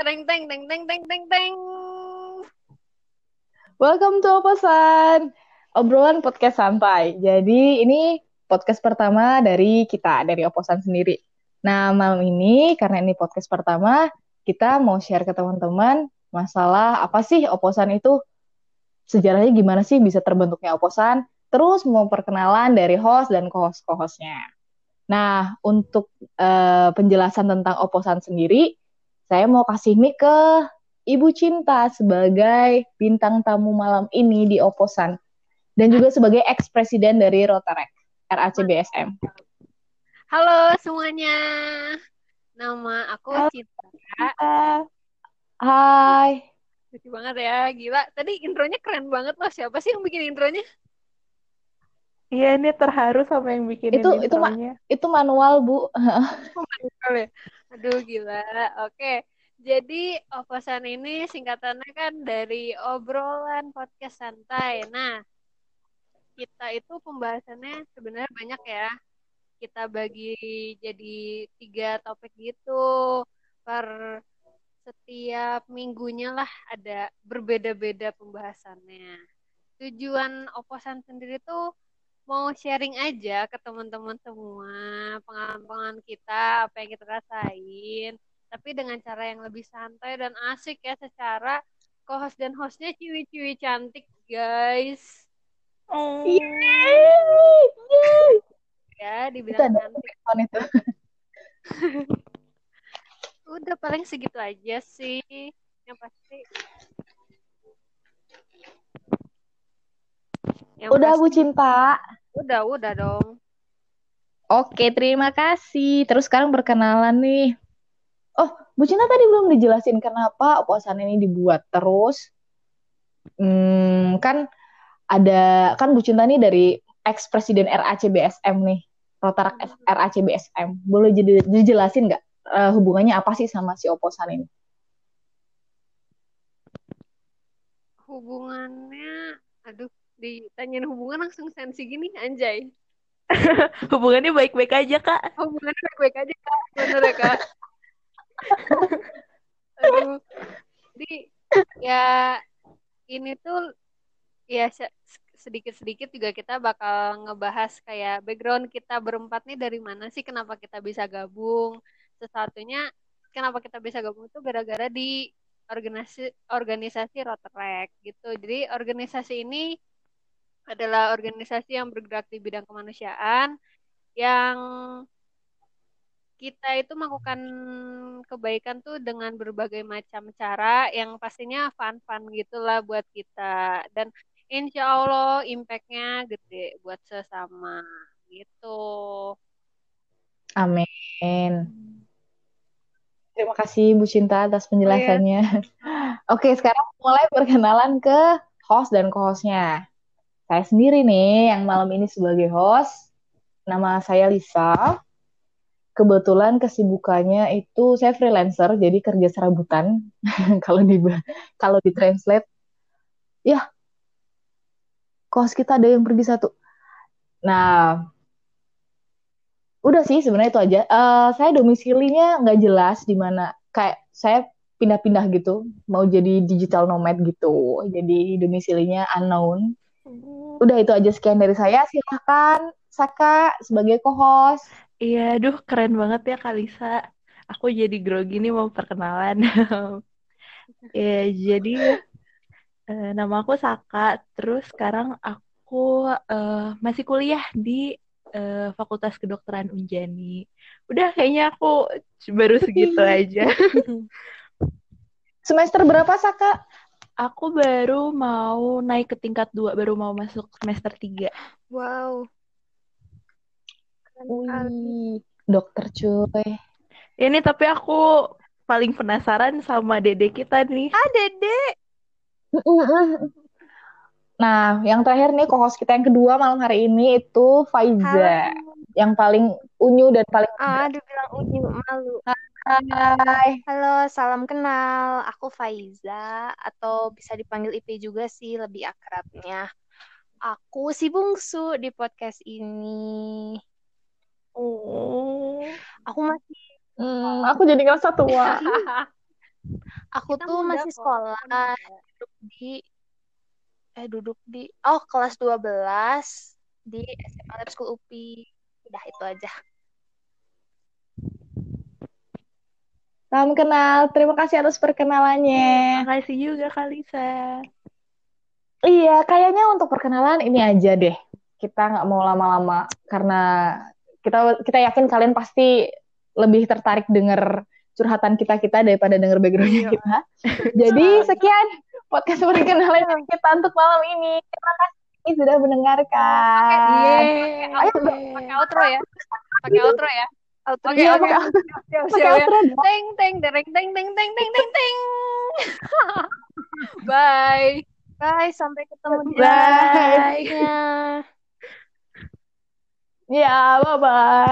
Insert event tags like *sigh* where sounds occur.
Teng teng teng teng teng teng teng. Welcome to Oposan, obrolan podcast santai. Jadi ini podcast pertama dari kita, dari Oposan sendiri. Nah, malam ini karena ini podcast pertama, kita mau share ke teman-teman masalah apa sih Oposan itu? Sejarahnya gimana sih bisa terbentuknya Oposan? Terus mau perkenalan dari host dan co-host-co-hostnya. Nah, untuk uh, penjelasan tentang Oposan sendiri, saya mau kasih mic ke Ibu Cinta sebagai bintang tamu malam ini di Oposan dan juga sebagai ex-presiden dari Rotarek RACBSM. Halo semuanya, nama aku Halo. Cinta. Hai. Lucu banget ya, gila. Tadi intronya keren banget loh. Siapa sih yang bikin intronya? Iya, ini terharu sama yang bikin itu itu ma itu manual bu. oh, manual ya. Aduh gila. Oke, jadi oposan ini singkatannya kan dari obrolan podcast santai. Nah, kita itu pembahasannya sebenarnya banyak ya. Kita bagi jadi tiga topik gitu per setiap minggunya lah ada berbeda-beda pembahasannya. Tujuan oposan sendiri tuh mau sharing aja ke teman-teman semua pengalaman-pengalaman kita, apa yang kita rasain tapi dengan cara yang lebih santai dan asik ya secara co-host dan hostnya ciwi-ciwi cantik guys. Oh. Ya, dibilang cantik. itu. *laughs* Udah paling segitu aja sih. Yang pasti. Yang udah pasti, Bu Cinta. Udah, udah dong. Oke, terima kasih. Terus sekarang berkenalan nih. Oh, Bu Cinta tadi belum dijelasin kenapa oposan ini dibuat terus. Hmm, kan ada kan Bu Cinta nih dari ex presiden RACBSM nih, Rotarak RACBSM. Boleh jadi dijelasin nggak uh, hubungannya apa sih sama si oposan ini? Hubungannya, aduh, ditanyain hubungan langsung sensi gini, anjay. *laughs* hubungannya baik-baik aja kak. Hubungannya baik-baik aja kak, bener ya kak. *laughs* Aduh. Jadi ya ini tuh ya sedikit-sedikit juga kita bakal ngebahas kayak background kita berempat nih dari mana sih kenapa kita bisa gabung. Sesatunya kenapa kita bisa gabung itu gara-gara di organisasi organisasi Rotaract gitu. Jadi organisasi ini adalah organisasi yang bergerak di bidang kemanusiaan yang kita itu melakukan kebaikan tuh dengan berbagai macam cara yang pastinya fun-fun gitulah buat kita dan insya Allah impactnya gede buat sesama gitu. Amin. Terima kasih Bu Cinta atas penjelasannya. Oh, iya. *laughs* Oke, sekarang mulai perkenalan ke host dan co-hostnya. Saya sendiri nih yang malam ini sebagai host. Nama saya Lisa. Kebetulan kesibukannya itu saya freelancer jadi kerja serabutan. *laughs* Kalau di kalau di translate ya kos kita ada yang pergi satu. Nah udah sih sebenarnya itu aja. Uh, saya domisilinya nggak jelas di mana. Kayak saya pindah-pindah gitu mau jadi digital nomad gitu. Jadi domisilinya unknown. Udah itu aja sekian dari saya silahkan Saka sebagai co-host Iya, aduh keren banget ya Kalisa. Aku jadi grogi nih mau perkenalan. *laughs* ya, jadi uh, nama aku Saka. Terus sekarang aku uh, masih kuliah di uh, Fakultas Kedokteran Unjani. Udah kayaknya aku baru segitu *laughs* aja. Semester berapa Saka? Aku baru mau naik ke tingkat dua, baru mau masuk semester tiga. Wow, Wih, dokter cuy. Ini tapi aku paling penasaran sama dede kita nih. Ah, dede. Nah, yang terakhir nih kohos kita yang kedua malam hari ini itu Faiza. Halo. Yang paling unyu dan paling Ah, bilang unyu malu. Hai. Halo, salam kenal. Aku Faiza atau bisa dipanggil IP juga sih lebih akrabnya. Aku si bungsu di podcast ini. Oh. Aku masih Hmm, aku jadi ngerasa tua. *laughs* Aku Kita tuh masih sekolah duduk di eh duduk di oh kelas 12 di SMA Lab School UPI. Udah itu aja. Salam kenal. Terima kasih atas perkenalannya. Makasih juga Kalisa. Iya, kayaknya untuk perkenalan ini aja deh. Kita nggak mau lama-lama karena kita kita yakin kalian pasti lebih tertarik denger curhatan kita kita daripada denger backgroundnya Iya. kita. Jadi sekian podcast perkenalan dari kita untuk malam ini. Terima kasih sudah mendengarkan. Pakai Ayo, outro, pakai outro ya. Pakai outro ya. Outro Oke, oke. outro. Siap, siap ya. Teng teng dereng teng teng teng teng teng teng. *laughs* Bye. Bye, sampai ketemu di Bye. Ya, bye-bye.